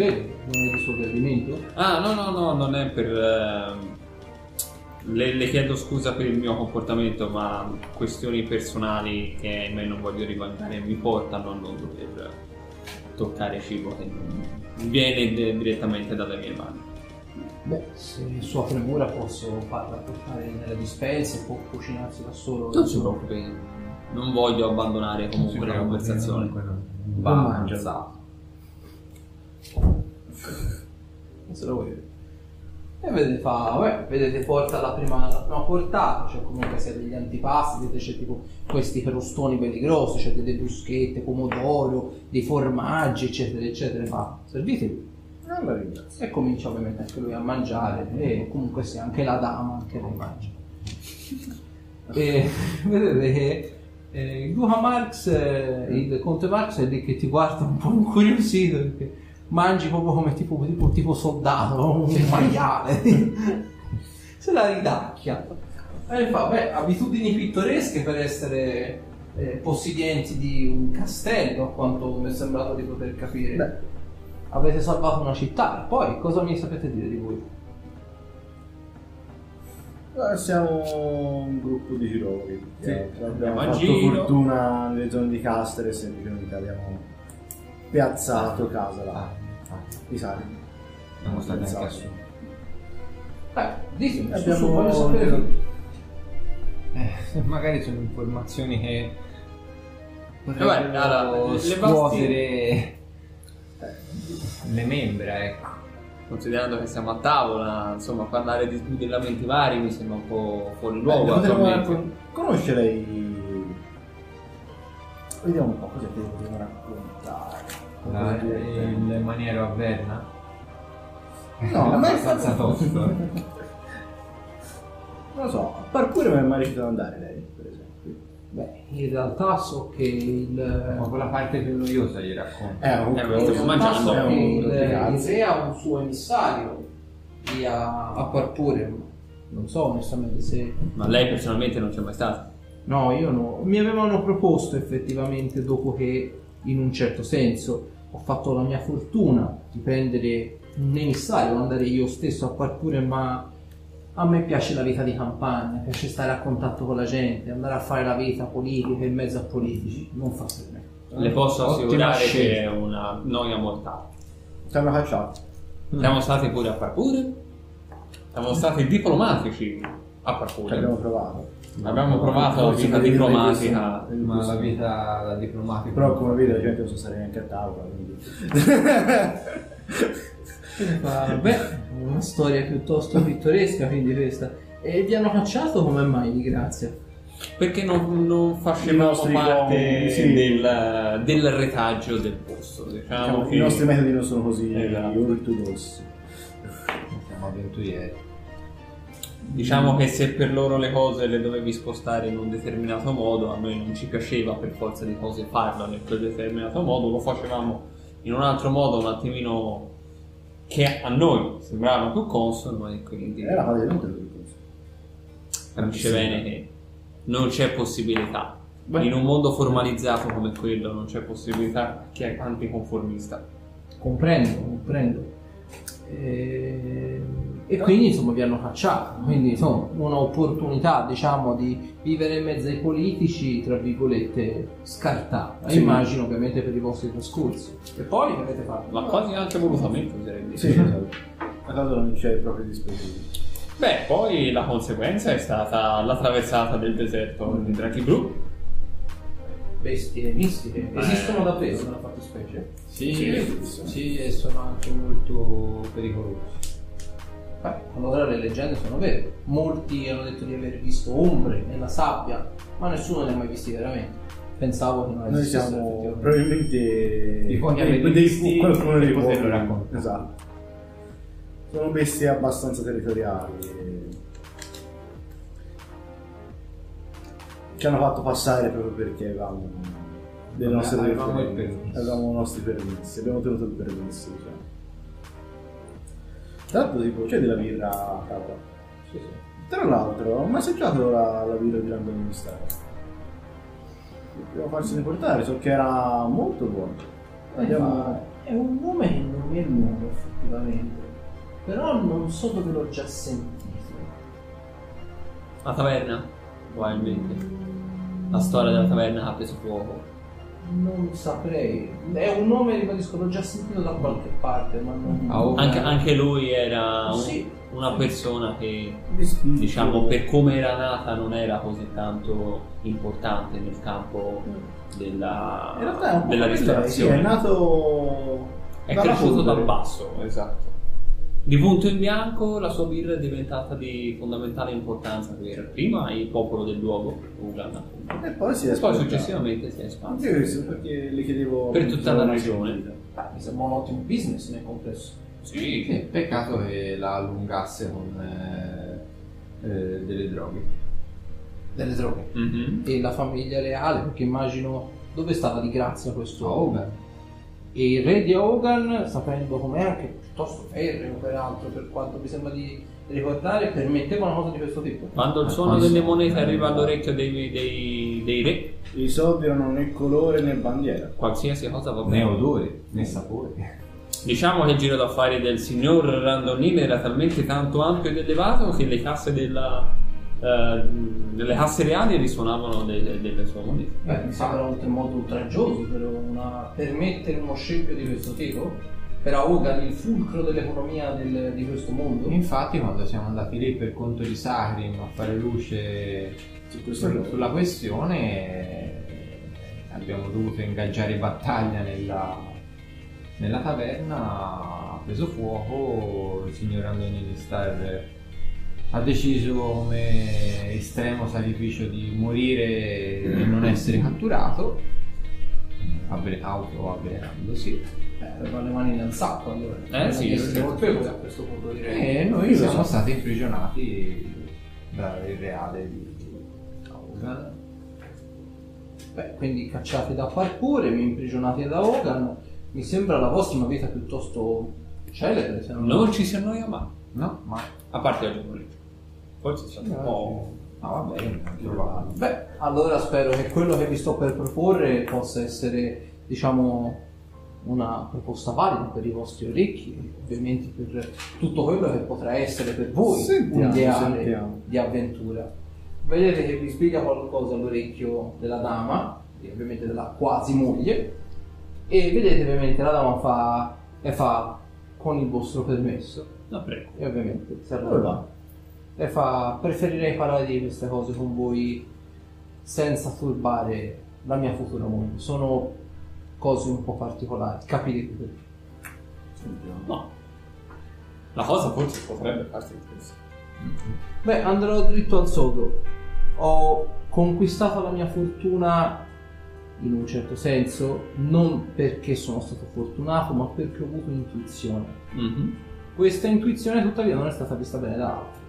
lei non è il suo gradimento. Ah, no, no, no, non è per... ehm, Le, le chiedo scusa per il mio comportamento, ma questioni personali che ahimè non voglio rivangare mi portano a non dover toccare cibo che viene de- direttamente dalle mie mani. Beh, se sua premura posso farla portare nella dispensa può cucinarsi da solo. Non si preoccupi, non voglio abbandonare comunque la conversazione. Va mangiato. Non se lo vuoi vedere. E vedete, fa, vabbè, vedete porta la prima, la prima portata, cioè comunque c'è degli antipasti, vedete c'è tipo questi crostoni belli grossi, c'è delle bruschette, pomodoro, dei formaggi, eccetera, eccetera. Fa, servitevi. La ringrazio. E comincia ovviamente anche lui a mangiare e comunque sì, anche la dama, anche lei mangia. e vedete che eh, Guha Marx, eh, il conte Marx è lì che ti guarda un po' incuriosito perché mangi proprio come tipo, tipo, tipo soldato, un maiale. Se la ridacchia. E fa, beh, abitudini pittoresche per essere eh, possidenti di un castello, a quanto mi è sembrato di poter capire. Beh. Avete salvato una città, e poi cosa mi sapete dire di voi? Eh, Siamo un gruppo di gironi. Sì. abbiamo fatto giro. fortuna nelle zone di Castere e semplicemente abbiamo piazzato casa là. I sali. Siamo stati anche a su. Beh, ditemi, Abbiamo- su, voglio sapere. Eh, magari sono informazioni che Vabbè, allora, potrebbero le scuotere le membra, ecco. Considerando che siamo a tavola, insomma, parlare di sbudellamenti vari mi sembra un po' fuori luogo potremmo attualmente. raccon- Conosce lei... Vediamo un po' cosa ti dobbiamo raccontare. La- Qualcosa di- il maniero a Verna. No, ma è abbastanza tosto. Non lo so, a parkour non è mai riuscito ad andare lei, per esempio. Beh, in realtà so che il... Ma quella parte più noiosa gli racconto. Eh, comunque, Eh, ma stiamo in mangiando. che un il, il re ha un suo emissario lì a, a Parpure. Non so onestamente se... Ma lei personalmente non c'è mai stata. No, io no. Mi avevano proposto effettivamente dopo che, in un certo senso, ho fatto la mia fortuna di prendere un emissario, andare io stesso a Parpure, ma a me piace la vita di campagna, piace stare a contatto con la gente, andare a fare la vita politica in mezzo a politici, non fa per me. Le posso assicurare che scelta. è una noia mortale. Ci hanno cacciato. Siamo stati pure a Parpure, siamo stati diplomatici a Ci Parpure. abbiamo provato. Abbiamo provato la diplomatica. Ma la vita da diplomatico. Però come vedi la gente non sa stare neanche a tavola, quindi... Beh, una storia piuttosto pittoresca quindi questa. E vi hanno cacciato come mai di grazia? Perché non, non facevamo parte sì. del, del retaggio del posto. Diciamo Diciamo, che I nostri metodi non sono così Esatto. ortodossi. Siamo avventurieri. Diciamo che se per loro le cose le dovevi spostare in un determinato modo, a noi non ci piaceva per forza di cose farlo in quel determinato modo, lo facevamo in un altro modo un attimino che a noi sembrava più consono e quindi Era la venuta lui. capisce bene che non c'è possibilità. Beh. In un mondo formalizzato come quello non c'è possibilità che è anticonformista. Comprendo, comprendo. E, e quindi insomma vi hanno cacciato, quindi insomma un'opportunità diciamo di vivere in mezzo ai politici, tra virgolette, scartata. Sì. Immagino ovviamente per i vostri trascorsi. E poi che avete fatto? Ma quasi anche volutamente oserei dire. Sì, esatto. A caso non c'è proprio dispositivo. Beh, poi la conseguenza è stata la traversata del deserto di Draghi Blu. Bestie mistiche. Eh. Esistono davvero nella fattispecie? Sì, Sì. sì, e sono anche molto pericolosi. Beh, allora le leggende sono vere. Molti hanno detto di aver visto ombre nella sabbia, ma nessuno ne ha mai visti veramente. Pensavo che non Noi siamo probabilmente I dei- qualcuno dei poterlo raccontare. Esatto. Sono bestie abbastanza territoriali. Ci hanno fatto passare proprio perché avevamo delle Vabbè, nostre avevamo. Avevamo i nostri permessi, abbiamo tenuto il permesso, diciamo. Tra l'altro tipo c'è della birra a casa. Sì, sì. Tra l'altro, ho mai assaggiato la, la birra di Random Mistero. Dobbiamo farsene portare, so che era molto buona. Andiamo... E È un nome che non mi è nuovo effettivamente, però non so dove l'ho già sentito. La taverna, probabilmente. La storia della taverna ha preso fuoco. Non saprei. È un nome, ribadisco, l'ho già sentito da qualche parte, ma non... Ah, oh. Anche, anche lui era un- Sì. una persona che, spirito. diciamo, per come era nata non era così tanto importante nel campo della, po' della come lei, sì, ristorazione. è nato È cresciuto dal basso, esatto. Di punto in bianco la sua birra è diventata di fondamentale importanza per prima il popolo del luogo, Ugan, appunto. E poi si è e poi successivamente si è espanso. Anche questo perché le chiedevo Per tutta la regione. Ah, mi sembra un ottimo business nel complesso. Sì, Sì, peccato che la allungasse con eh, eh, delle droghe. Delle droghe. Mhm. E la famiglia reale, perché immagino dove stava di grazia questo A Hogan. E il re di Hogan, sapendo com'è anche piuttosto ferreo peraltro, per quanto mi sembra di ricordare, permetteva una cosa di questo tipo. Quando il suono delle monete arriva all'orecchio dei, dei- dei re, I soldi non hanno né colore né bandiera. qualsiasi cosa va Né bene. odore, né sapore. Diciamo che il giro d'affari del signor Randonino era talmente tanto ampio ed elevato che le casse della, delle casse reali risuonavano de- delle sue monete. Beh, mi sembra oltremodo oltraggioso per una- permettere uno scempio di questo tipo. Per Hogan il fulcro dell'economia del- di questo mondo. Infatti quando siamo andati lì per conto di Sacrim a fare luce Su no. sulla questione eh, abbiamo dovuto ingaggiare battaglia nella, nella taverna, ha preso fuoco, il signor Andonini Star ha deciso come estremo sacrificio di morire e non essere catturato, avve- auto-avvelenandosi. Eh, aveva le mani nel sacco allora. Eh, sì, Non sì. colpevole a questo punto direi. E noi Io siamo so. stati imprigionati dal reale di Hogan. Beh, quindi cacciati da parkour, mi imprigionati da Hogan. Mi sembra la vostra vita piuttosto celebre, se non Non ci si annoia mai, No, ma a parte oggi pomeriggio. Forse è stato un po'... no, va bene. Beh, allora spero che quello che vi sto per proporre possa essere, diciamo, una proposta valida per i vostri orecchi, ovviamente per tutto quello che potrà essere per voi Sentiamo, un ideale sentiamo. di avventura. Vedete che vi spiega qualcosa all'orecchio della dama, e ovviamente della quasi moglie, e vedete ovviamente la dama fa e fa con il vostro permesso, No, prego. e ovviamente si Allora. arrabba. E fa preferirei parlare di queste cose con voi senza turbare la mia futura moglie. Sono cose un po' particolari, capirete perché. No. La cosa forse potrebbe farsi interessare. Beh, andrò dritto al sodo. Ho conquistato la mia fortuna in un certo senso, non perché sono stato fortunato, ma perché ho avuto intuizione. Mhm. Questa intuizione tuttavia non è stata vista bene da altri.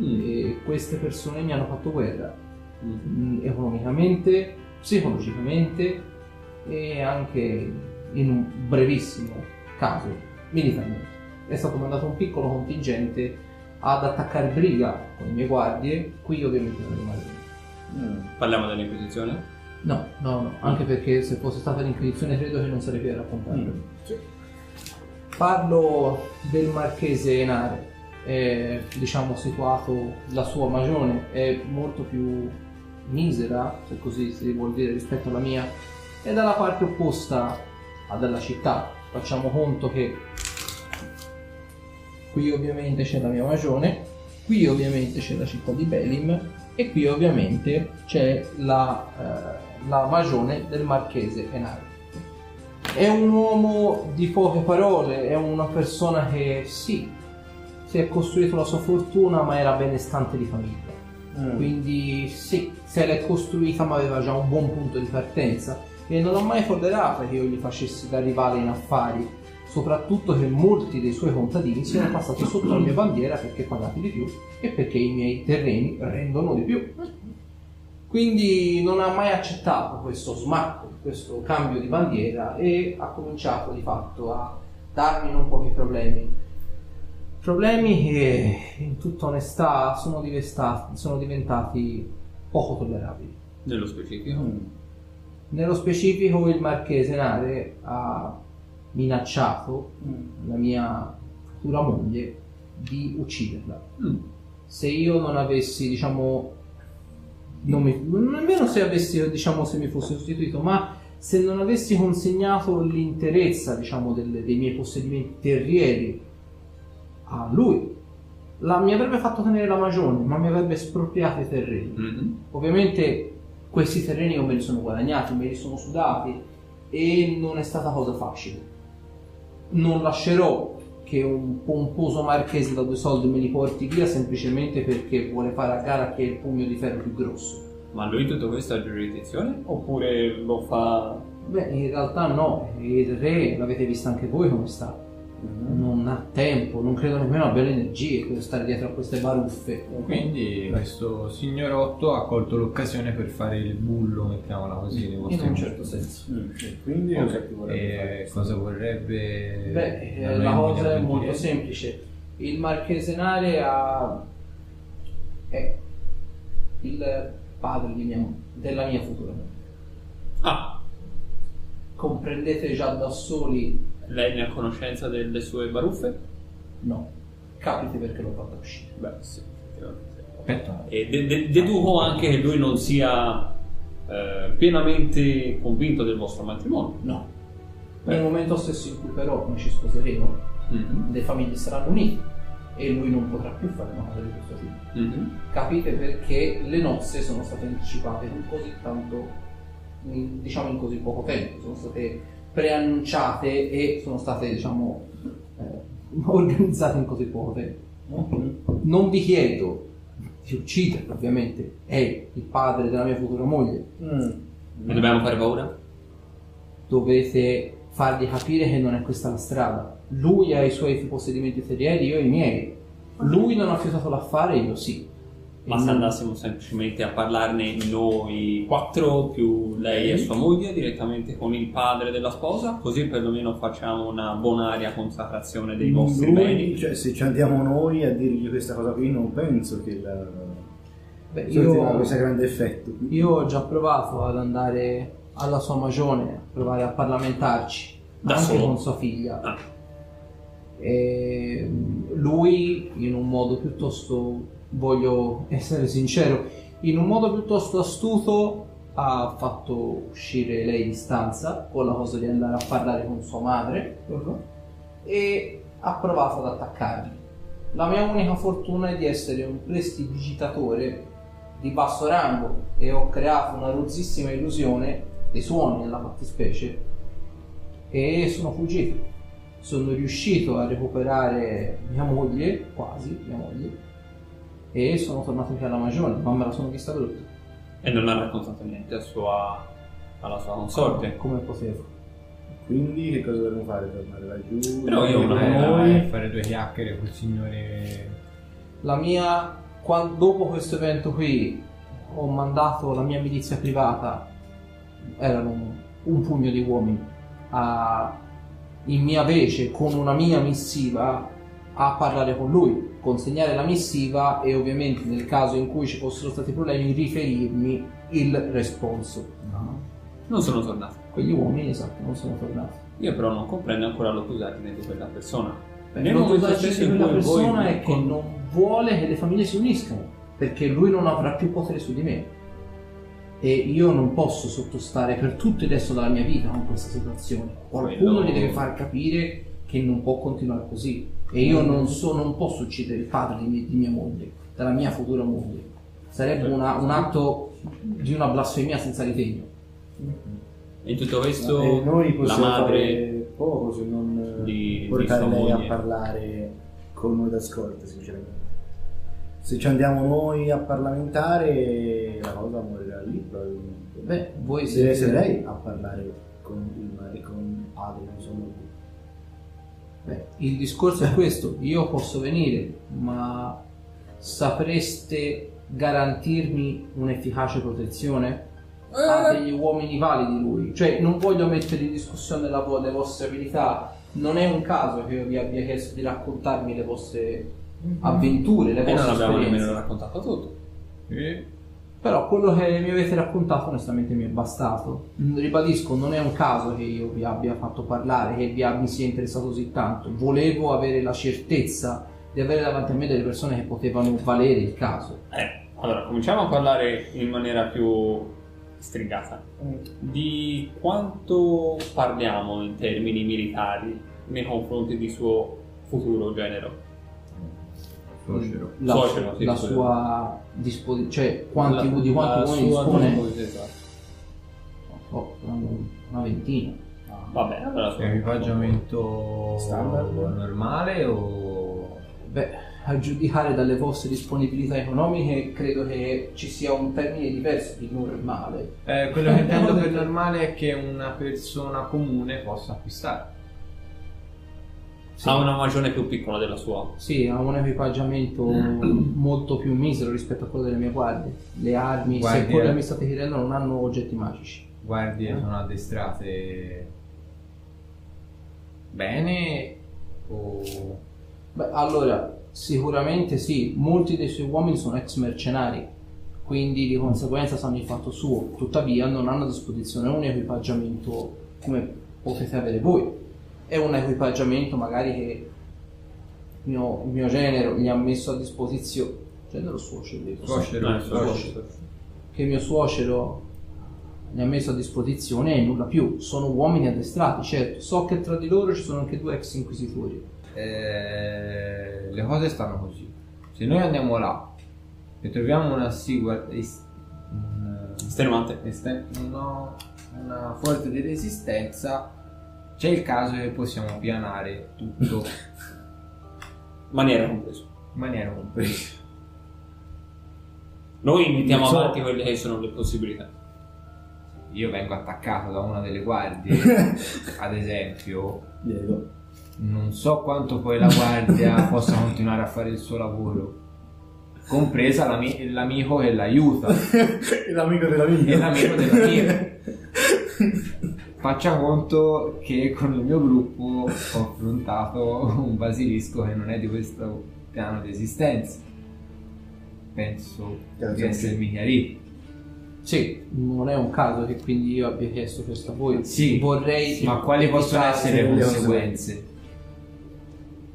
Mm. Queste persone mi hanno fatto guerra. Mhm. mm, economicamente, psicologicamente e anche in un brevissimo caso militarmente. È stato mandato un piccolo contingente ad attaccare briga con le mie guardie, qui ovviamente non rimango. Mm. Parliamo dell'Inquisizione? No, no, no, anche perché se fosse stata l'Inquisizione credo che non sarei qui a raccontarlo. Mm. Sì. Parlo del marchese Enare, è diciamo situato, la sua magione è molto più misera, se così si vuol dire, rispetto alla mia, è dalla parte opposta a della città. Facciamo conto che qui ovviamente c'è la mia magione, qui ovviamente c'è la città di Belim e qui ovviamente c'è la, eh, la magione del marchese Enare. È un uomo di poche parole, è una persona che sì, si è costruito la sua fortuna ma era benestante di famiglia. Mm. Quindi sì, se l'è costruita ma aveva già un buon punto di partenza e non ho mai tollerato che io gli facessi da rivale in affari, soprattutto che molti dei suoi contadini siano passati sotto la mia bandiera perché pagati di più e perché i miei terreni rendono di più. Quindi non ha mai accettato questo smacco, questo cambio di bandiera e ha cominciato di fatto a darmi non pochi problemi. Problemi che in tutta onestà sono, divestati- sono diventati poco tollerabili. Nello specifico? Mm. Nello specifico il marchese Nare ha minacciato Mm. la mia futura moglie di ucciderla. Mm. Se io non avessi, diciamo, non mi, nemmeno se avessi, diciamo, se mi fossi sostituito, ma se non avessi consegnato l'interezza, diciamo, del- dei miei possedimenti terrieri a lui, la- mi avrebbe fatto tenere la magione, ma mi avrebbe espropriato i terreni. Mhm. Ovviamente questi terreni io me li sono guadagnati, me li sono sudati e non è stata cosa facile. Non lascerò che un pomposo marchese da due soldi me li porti via semplicemente perché vuole fare a gara chi ha il pugno di ferro più grosso. Ma lui tutto questo ha giurisdizione? Oppure lo fa... Beh, in realtà no, il re l'avete visto anche voi come sta. Non ha tempo, non credo nemmeno abbia le energie per stare dietro a queste baruffe. Quindi questo signorotto ha colto l'occasione per fare il bullo, mettiamola così, nei In un certo senso. Mm, Quindi Ok. cosa vorrebbe? E cosa vorrebbe... Beh, eh, la cosa è molto semplice. Il marchesenare ha... è il padre di mia- della mia futura moglie. Ah, Comprendete già da soli? Lei ne ha conoscenza delle sue baruffe? No. Capite perché l'ho fatta uscire. Beh, sì. effettivamente. Aspetta, E de- de- deduco anche che lui non sia eh, pienamente convinto del vostro matrimonio. No. Nel momento stesso in cui però noi ci sposeremo, Mhm. le famiglie saranno unite e lui non potrà più fare una cosa di questo tipo. Mhm. Capite perché le nozze sono state anticipate in così tanto, in- diciamo in così poco tempo, sono state preannunciate e sono state, diciamo, eh, organizzate in così poco tempo. Non vi chiedo di ucciderlo, ovviamente, è il padre della mia futura moglie. Mm. Ne dobbiamo fare paura? Dovete fargli capire che non è questa la strada. Lui ha i suoi possedimenti terrieri, io i miei. Lui non ha fiutato l'affare, io sì. Ma se non- andassimo semplicemente a parlarne noi quattro, più lei e sua moglie, direttamente con il padre della sposa, così perlomeno facciamo una bonaria consacrazione dei vostri Lui, beni. cioè, se ci andiamo noi a dirgli questa cosa qui, non penso che il, Beh, io, questo grande effetto. io ho già provato ad andare alla sua magione, a provare a parlamentarci, Da anche solo? con sua figlia. Ah. E lui, in un modo piuttosto, voglio essere sincero, in un modo piuttosto astuto ha fatto uscire lei di stanza con la cosa di andare a parlare con sua madre e ha provato ad attaccarmi. La mia unica fortuna è di essere un prestidigitatore di basso rango e ho creato una rozzissima illusione dei suoni nella fattispecie e sono fuggito. Sono riuscito a recuperare mia moglie, quasi mia moglie, e sono tornato qui alla magione, ma me la sono vista brutta. E non ha raccontato niente a sua- alla sua consorte. Come potevo? Quindi che cosa dovremmo fare? Tornare laggiù? Però io noi? a fare due chiacchiere col signore... La mia, quan- dopo questo evento qui, ho mandato la mia milizia privata, erano un, un pugno di uomini, a, in mia vece, con una mia missiva, a parlare con lui, consegnare la missiva e ovviamente nel caso in cui ci fossero stati problemi riferirmi il responso. Non sono tornato. Quegli uomini, esatto, non sono tornati. Io però non comprendo ancora l'occusatine di quella persona. Beh, di quella cui voi- persona è che non vuole che le famiglie si uniscano perché lui non avrà più potere su di me e io non posso sottostare per tutto il resto della mia vita con questa situazione qualcuno Quello- gli deve far capire che non può continuare così e io non, so, non posso uccidere il padre di, mia- di mia moglie della mia futura moglie sarebbe una- un atto di una blasfemia senza ritegno E in tutto questo E noi la possiamo madre fare poco se non eh, di- di portare sua lei a parlare con noi da scorta, sinceramente. Se ci andiamo noi a parlamentare, la cosa morirà lì probabilmente. beh voi Deve siete essere lei a parlare con il, mare- con il padre, insomma. Beh, il discorso è questo, io posso venire, ma sapreste garantirmi un'efficace protezione? Ha degli uomini validi lui, cioè non voglio mettere in discussione la vo- le vostre abilità, non è un caso che io vi abbia chiesto di raccontarmi le vostre avventure, le E non vostre abbiamo nemmeno raccontato tutto. E Però quello che mi avete raccontato onestamente mi è bastato. Mm, Ribadisco, non è un caso che io vi abbia fatto parlare, che vi abbia, mi sia interessato così tanto. Volevo avere la certezza di avere davanti a me delle persone che potevano valere il caso. Eh, allora, cominciamo a parlare in maniera più stringata. Di quanto parliamo in termini militari nei confronti di suo futuro genero? Suocero. La, Suocero, sì, la sua disposizione, cioè quanti, La- di quanti uomini dispone? esatto. Oh, una ventina. Vabbè, allora È un equipaggiamento Standard? normale o... Beh, a giudicare dalle vostre disponibilità economiche, credo che ci sia un termine diverso di normale. Eh, quello che Eh, intendo ho per detto- normale è che una persona comune possa acquistare. Sì. ha una magione più piccola della sua. Sì, ha un equipaggiamento molto più misero rispetto a quello delle mie guardie. Le armi, Guardie- se quelle mi state chiedendo, non hanno oggetti magici. Guardie sono addestrate bene o... Beh, allora, sicuramente sì, molti dei suoi uomini sono ex mercenari, quindi di conseguenza sanno il fatto suo, tuttavia non hanno a disposizione un equipaggiamento come potete avere voi, è un equipaggiamento magari che il mio, il mio genero gli ha messo a disposizione, genero suocero, Suocero, Eh, suocero. che il mio suocero ne ha messo a disposizione e nulla più, sono uomini addestrati, certo, so che tra di loro ci sono anche due ex inquisitori. Eh, le cose stanno così. Se noi andiamo là e troviamo una sigua... es- un- Estenuante. esten- no, una forza di resistenza, c'è il caso che possiamo pianare tutto Maniera compreso. in maniera compresa. Noi mettiamo so. avanti quelle che sono le possibilità. Io vengo attaccato da una delle guardie, ad esempio, Diego. non so quanto poi la guardia possa continuare a fare il suo lavoro, compresa l'ami- l'amico che l'aiuta L'amico dell'amico. e l'amico dell'amico. Faccia conto che con il mio gruppo ho affrontato un basilisco che non è di questo piano di esistenza. Penso Che di essermi chiarito. Sì, non è un caso che quindi io abbia chiesto questo a voi. Sì, vorrei. Ma quali possono essere le conseguenze?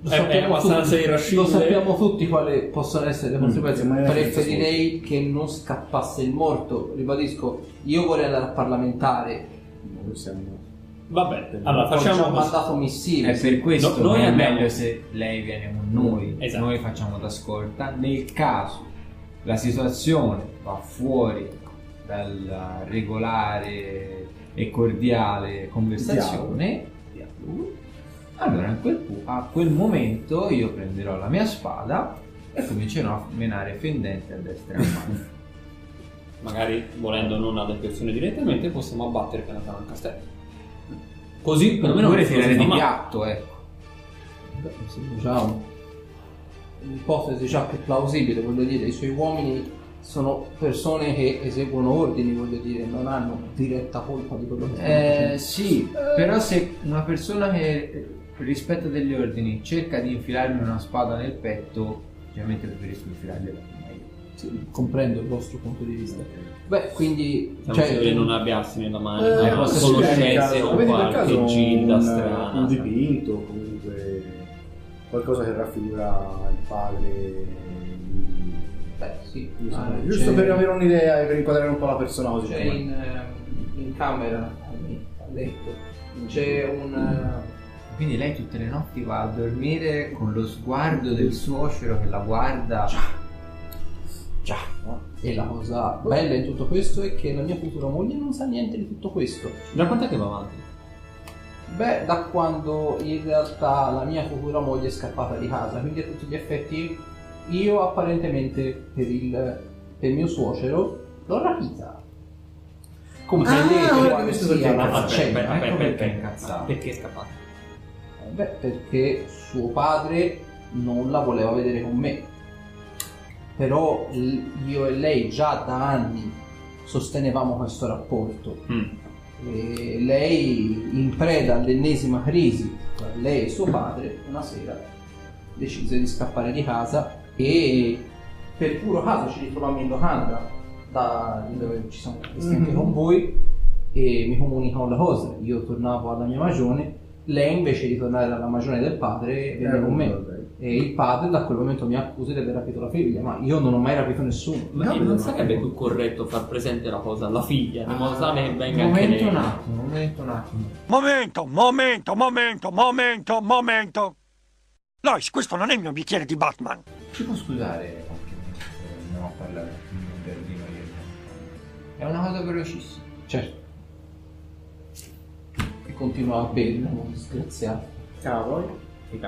Lo È- è sappiamo abbastanza tutti. Lo sappiamo tutti quali possono essere le conseguenze. ma è una Preferirei che non scappasse il morto. Ribadisco, io vorrei andare a parlamentare. Possiamo... Vabbè, allora facciamo così. mandato missive. È per questo No, noi è abbiamo- meglio se lei viene con noi, Esatto. noi facciamo da scorta. Nel caso la situazione va fuori dalla regolare e cordiale conversazione, allora in quel pu- a quel momento io prenderò la mia spada e comincerò a menare fendente a destra e a manca. Magari volendo non ad persone direttamente possiamo abbattere Canatano al castello. Così perlomeno Oppure tirare di piatto, ecco. Beh, sembra già un- un'ipotesi già più plausibile, voglio dire, i suoi uomini sono persone che eseguono ordini, voglio dire, non hanno diretta colpa di quello che stanno Eh, facendo. sì, però se una persona che rispetta degli ordini cerca di infilarmi una spada nel petto, ovviamente preferisco infilargliela. Sì, comprendo il vostro punto di vista. Beh, quindi Siamo cioè, che non abbiassi nella mano Eh, forse conoscenze o qualche gilda un, strana. un dipinto comunque qualcosa che raffigura il padre beh, sì, ah, giusto per avere un'idea e per inquadrare un po' la persona così c'è in, eh, in camera a letto c'è un eh, Quindi lei tutte le notti va a dormire con lo sguardo del suocero che la guarda. Già e la cosa bella in tutto questo è che la mia futura moglie non sa niente di tutto questo Da quant'è che va avanti? beh da quando in realtà la mia futura moglie è scappata di casa quindi a tutti gli effetti io apparentemente per il per mio suocero l'ho rapita come Ah, quale sia incazzato. faccenda Aspetta, ecco aspetta, perché è è scappato? Beh, perché suo padre non la voleva vedere con me. Però io e lei già da anni sostenevamo questo rapporto. Mm. E lei, in preda all'ennesima crisi tra lei e suo padre, una sera decise di scappare di casa e per puro caso ci ritrovammo in locanda. da dove ci siamo visti anche con voi e mi comunicano le cose. Io tornavo alla mia magione, lei invece di tornare alla magione del padre venne Eh, con me. E il padre da quel momento mi accusa di aver rapito la figlia, ma io non ho mai rapito nessuno. Ma No, non no, sarebbe più corretto far presente la cosa alla figlia, modo tale che Un venga momento un attimo, un momento un attimo. Momento, momento, momento, momento, momento. Lois, questo non è il mio bicchiere di Batman. Ci può scusare qualche minuto se andiamo a parlare un giardino io? È una cosa velocissima. Certo. E continua a bere disgraziato. Cavolo. Che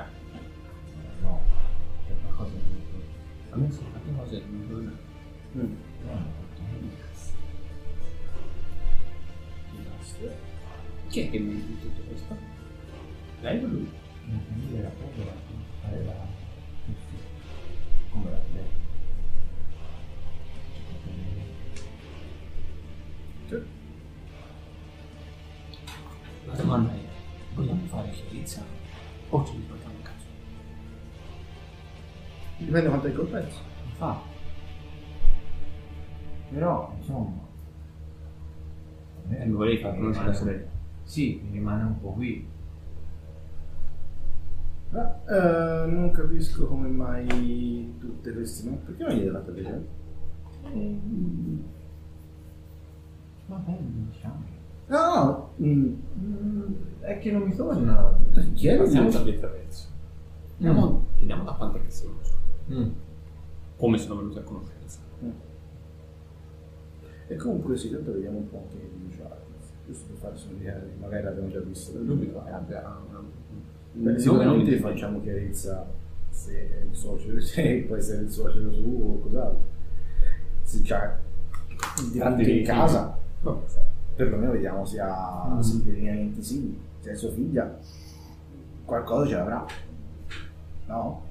molto... A me sono fatte cose che non devono- Mm. Chi è che mi dice tutto questo? Lei o lui? Mia famiglia era proprio la fare la... come la lei. La domanda è, vogliamo fare chiarezza o ci riportiamo a casa? Dipende quanto è il compenso. Infatti. Però, insomma... E mi volevi far conoscere la sorella? Sì, mi rimane un po' qui. Ma eh, non capisco come mai tutte queste. Ma perché non gli hai dato vedere? Ehm, Va bene, diciamo. No, no. Mm. Mm, È che non mi torna. Chiedi via attraverso. Andiamo, chiediamo da quanto è che conoscono. Mm. Come sono venuti a conoscenza. E comunque sì, tanto vediamo un po' anche di Charles. Giusto per farsi un'idea, magari l'abbiamo già visto da subito. Eh, vabbè, ha una- Beh, un sicuramente nome facciamo chiarezza se è il suocero se può essere il suocero suo o cos'altro. Se c'ha anche in casa, Vabbè, perlomeno vediamo se ha lineamenti simili. Se è sua figlia, qualcosa ce l'avrà. No?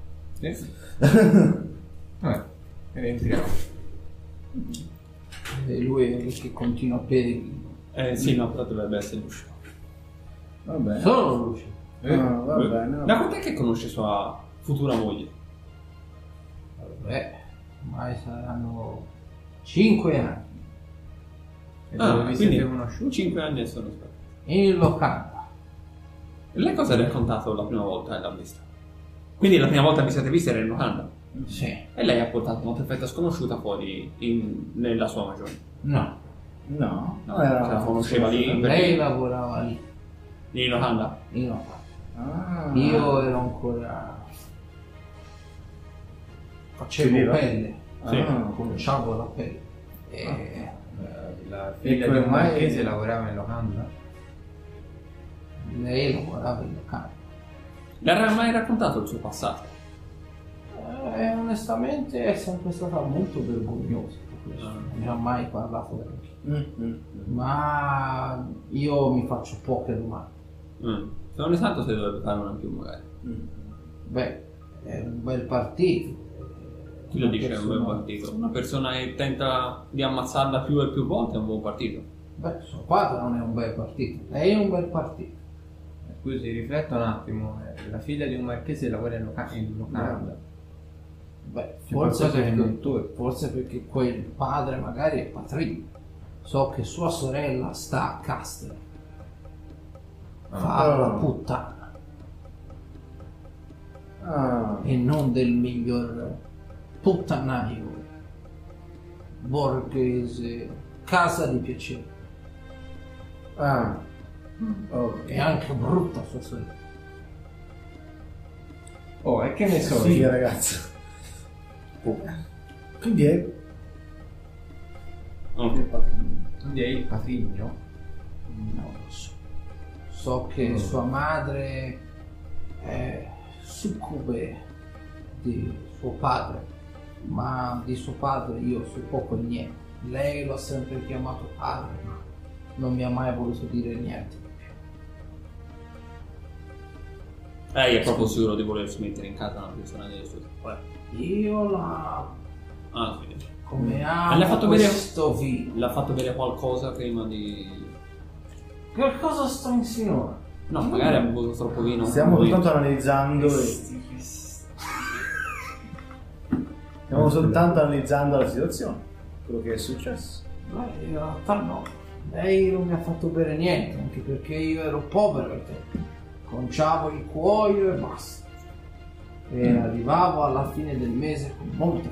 Vabbè, rientriamo. E lui è che continua a bere. Eh sì, no, però dovrebbe essere l'uscio. Va bene. Solo luce. Ah, va bene. va Da quant'è che conosce sua futura moglie? Beh, ormai saranno 5 anni. E dove vi siete conosciuti? 5 anni e sono stati. In locanda. Lei cosa ha raccontato la prima volta che l'ha vista? Quindi la prima volta che vi siete visti era in locanda? Sì. E lei ha portato una perfetta sconosciuta fuori in- nella sua magione. No. No, No, no, era se la conosceva lì. Lei perché- lavorava lì. In locanda? In locanda. Ah. Io ero ancora. Facevo Viveva? pelle. Sì. Ah, Cominciavo la pelle. E Eh, La figlia come di un mai- marchese lavorava in locanda? lei lavorava in locanda. Le ha mai raccontato il suo passato? E onestamente è sempre stata molto vergognosa questo. Non mi ha mai parlato granché. Mm, mm, mm. Ma io mi faccio poche domande. Mm. Se non ne santo se dovrebbe fare una più magari. Mm. Beh, è un bel partito. Chi lo dice è un bel persona- partito? Una persona che tenta di ammazzarla più e più volte è un buon partito. Beh, suo padre non è un bel partito. Lei è un bel partito. Scusi, rifletta un attimo. eh, La figlia di un marchese lavora in, loca- in locanda. Beh, forse perché, forse perché quel padre magari è patrino. So che sua sorella sta a Castel. Fa Ah. la puttana. Ah, E non del miglior puttanaio borghese casa di piacere. ah. Ok. È anche brutta sua sorella. Oh, e che ne so Sì, io? ragazzi. Quindi è Ok. Quindi è il patrigno? Non lo so. So che sua madre è succube di suo padre, ma di suo padre io so poco e niente. Lei lo ha sempre chiamato padre, ma non mi ha mai voluto dire niente. Lei è proprio sicuro di volersi mettere in casa una persona del suo tipo. eh. Io la Ah, sì. come le amo ha fatto vedere- questo vino. L'ha fatto bere qualcosa prima di... Che cosa sto insinuando? No, magari ha bevuto troppo vino. Stiamo soltanto analizzando e... Stiamo soltanto analizzando la situazione. quello che è successo. Beh, in realtà no. Lei non mi ha fatto bere niente, anche perché io ero povero al tempo. Conciavo il cuoio e basta. E arrivavo alla fine del mese con molta.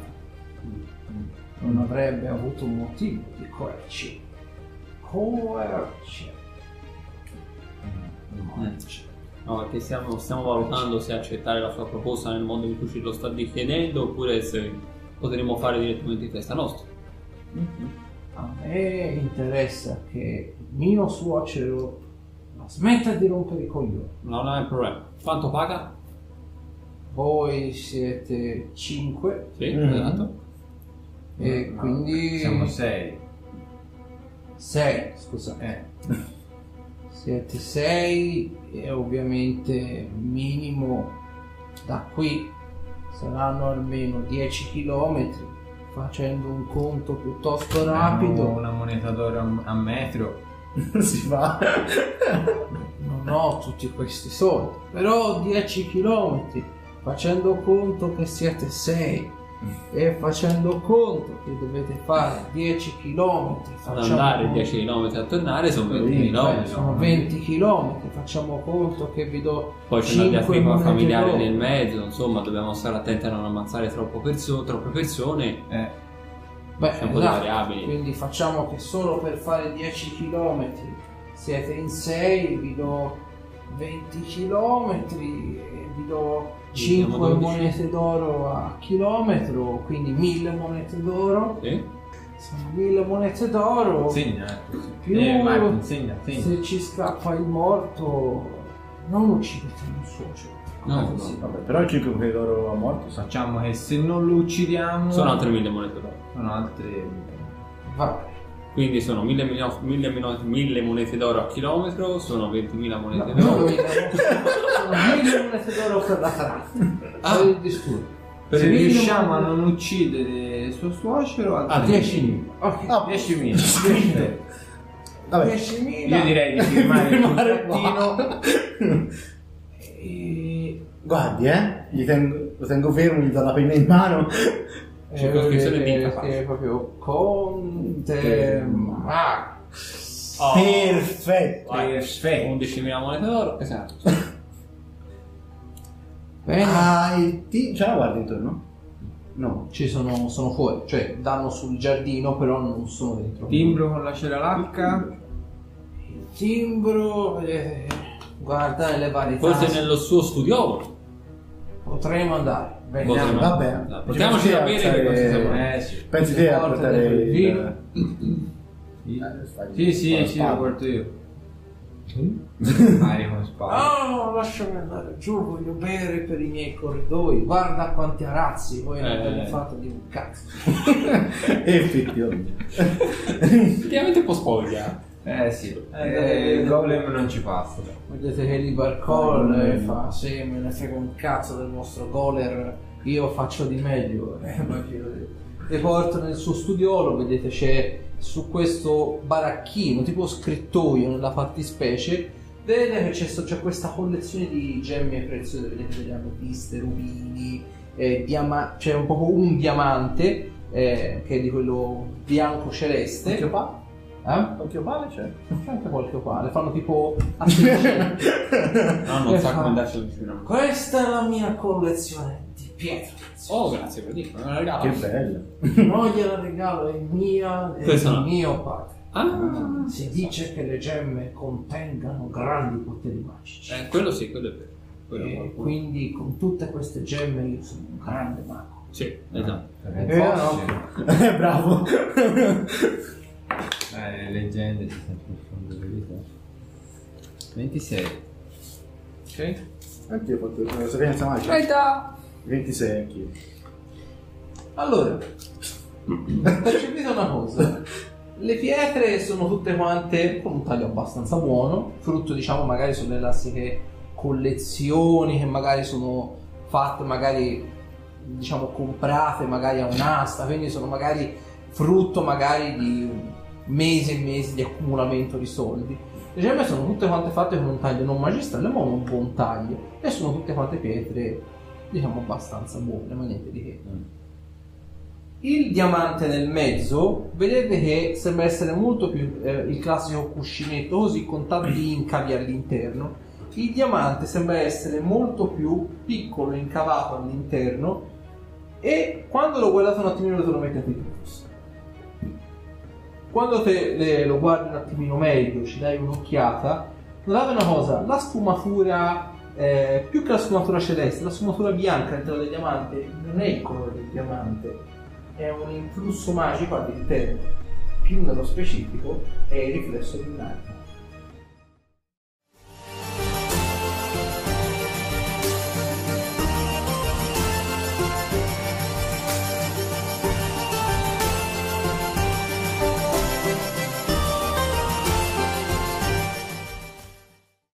Non avrebbe avuto motivo di coerci. Coerci. Coerci. No, perché stiamo, stiamo valutando se accettare la sua proposta nel modo in cui ce lo sta chiedendo oppure se potremmo fare direttamente in testa nostra. A me interessa che mio suocero smetta di rompere i coglioni. Non è un problema. Quanto paga? Voi siete cinque Sì, Mhm. esatto. e No, quindi Siamo sei. sei, scusa. Eh. Siete sei e ovviamente minimo da qui saranno almeno 10 km facendo un conto piuttosto Abbiamo rapido. Una moneta d'oro a metro. si fa. Non ho tutti questi soldi, però 10 km facendo conto che siete 6 e facendo conto che dovete fare 10 km Ad andare 10 km a tornare sono 20 km. sono 20 km facciamo conto che vi do Poi c'è una 5 diatriba familiare nel mezzo, insomma, dobbiamo stare attenti a non ammazzare troppo perso- troppe persone. Eh. Beh, C'è un po' di esatto. variabili. quindi facciamo che solo per fare 10 km siete in 6 vi do 20 km e vi do Dividiamo 5 12. monete d'oro a chilometro quindi 1000 monete d'oro Sì? sono 1000 monete d'oro Segna, eh. Più- Eh, Martin, segna, segna. se ci scappa il morto non uccidete il suocero No, Come si- Vabbè, però il 5 quelli d'oro a morto. Facciamo che se non lo uccidiamo... Sono altre 1000 monete d'oro. Sono altre... va bene Quindi sono 1000, milio- 1000 mino- 1000 monete d'oro a chilometro, sono 20.000 monete No, d'oro. sono 1000 monete d'oro per la tratta Ah. per il disturbo Se Se riusciamo a mille non uccidere il suo suocero... Ah, altre 10.000 ok Ah, 10.000. Perfetto. Vabbè, 10.000 Io direi di firmare il Firmare contrattino. e guardi, eh. Gli tengo, lo tengo fermo, gli do la penna in mano. Circoscrizione eh, mica che facile. è proprio Conte Max Oh. Perfetto. Perfetto. 11.000 monete d'oro. Esatto. bene Ah, il ti- ce la guardi intorno? No. ci sono, sono fuori cioè danno sul giardino però non sono dentro Timbro con la ceralacca. il timbro vedete guarda nelle varie Forse nello suo studiolo. potremo andare Potremmo- veniamo Va bene. Dai, Portiamoci da bere che cose siamo. Eh sì. Pensi te a Porta portare il vino. Eh, stai- Sì, sì, sì, lo porto io. Mario con spalla. Ah, lasciami andare giù, voglio bere per i miei corridoi. Guarda quanti arazzi, voi non Eh. ve ne fate di un cazzo. Effettivamente. Effettivamente un po' spoglia. Eh sì. Eh, il golem non ci passa. Vedete che lì Barcol Ah, e no. fa, sì, me ne frega un cazzo del vostro goler, io faccio di meglio. Eh, io- Le porto nel suo studiolo, vedete c'è su questo baracchino, tipo scrittoio nella fattispecie, vedete che c'è, c'è questa collezione di gemme preziose, vedete delle ametiste, rubini, eh, diama- c'è un, proprio un diamante eh, che è di quello bianco celeste. Qualche opale? Eh? Qualche opale c'è? C'è anche qualche opale, fanno tipo. No, non sa fa- come andarci vicino. Questa è la mia collezione di pietre. Oh, grazie, per dire, me la regalo. Che bello. Non gliela regalo, è mia, Questa di no. mio padre. Ah, Si dice che le gemme contengano grandi poteri magici. eh, quello sì, quello è vero. Quello e quindi con tutte queste gemme io sono un grande mago. Sì, esatto. Eh, no. Eh, bravo. Eh, le leggende si sempre in fondo vita. 26. Ok? Anch'io ho fatto la sapienza magica. 26 anch'io. Allora, percepite una cosa. Le pietre sono tutte quante con un taglio abbastanza buono, frutto diciamo magari sono le classiche collezioni che magari sono fatte, magari diciamo comprate magari a un'asta, quindi sono magari frutto magari di mesi e mesi di accumulamento di soldi. Le gemme sono tutte quante fatte con un taglio non magistrale ma un buon taglio e sono tutte quante pietre diciamo abbastanza buone, ma niente di che. Il diamante nel mezzo, vedete che sembra essere molto più eh, il classico cuscinetto, così con tanti incavi all'interno. Il diamante sembra essere molto più piccolo, incavato all'interno e quando lo guardate un attimino te lo mettete busta. Quando te le- lo guardi un attimino meglio, ci dai un'occhiata, notate una cosa, la sfumatura, eh, più che la sfumatura celeste, la sfumatura bianca all'interno del diamante non è il colore del diamante, è un influsso magico all'interno. Più nello specifico è il riflesso luminare.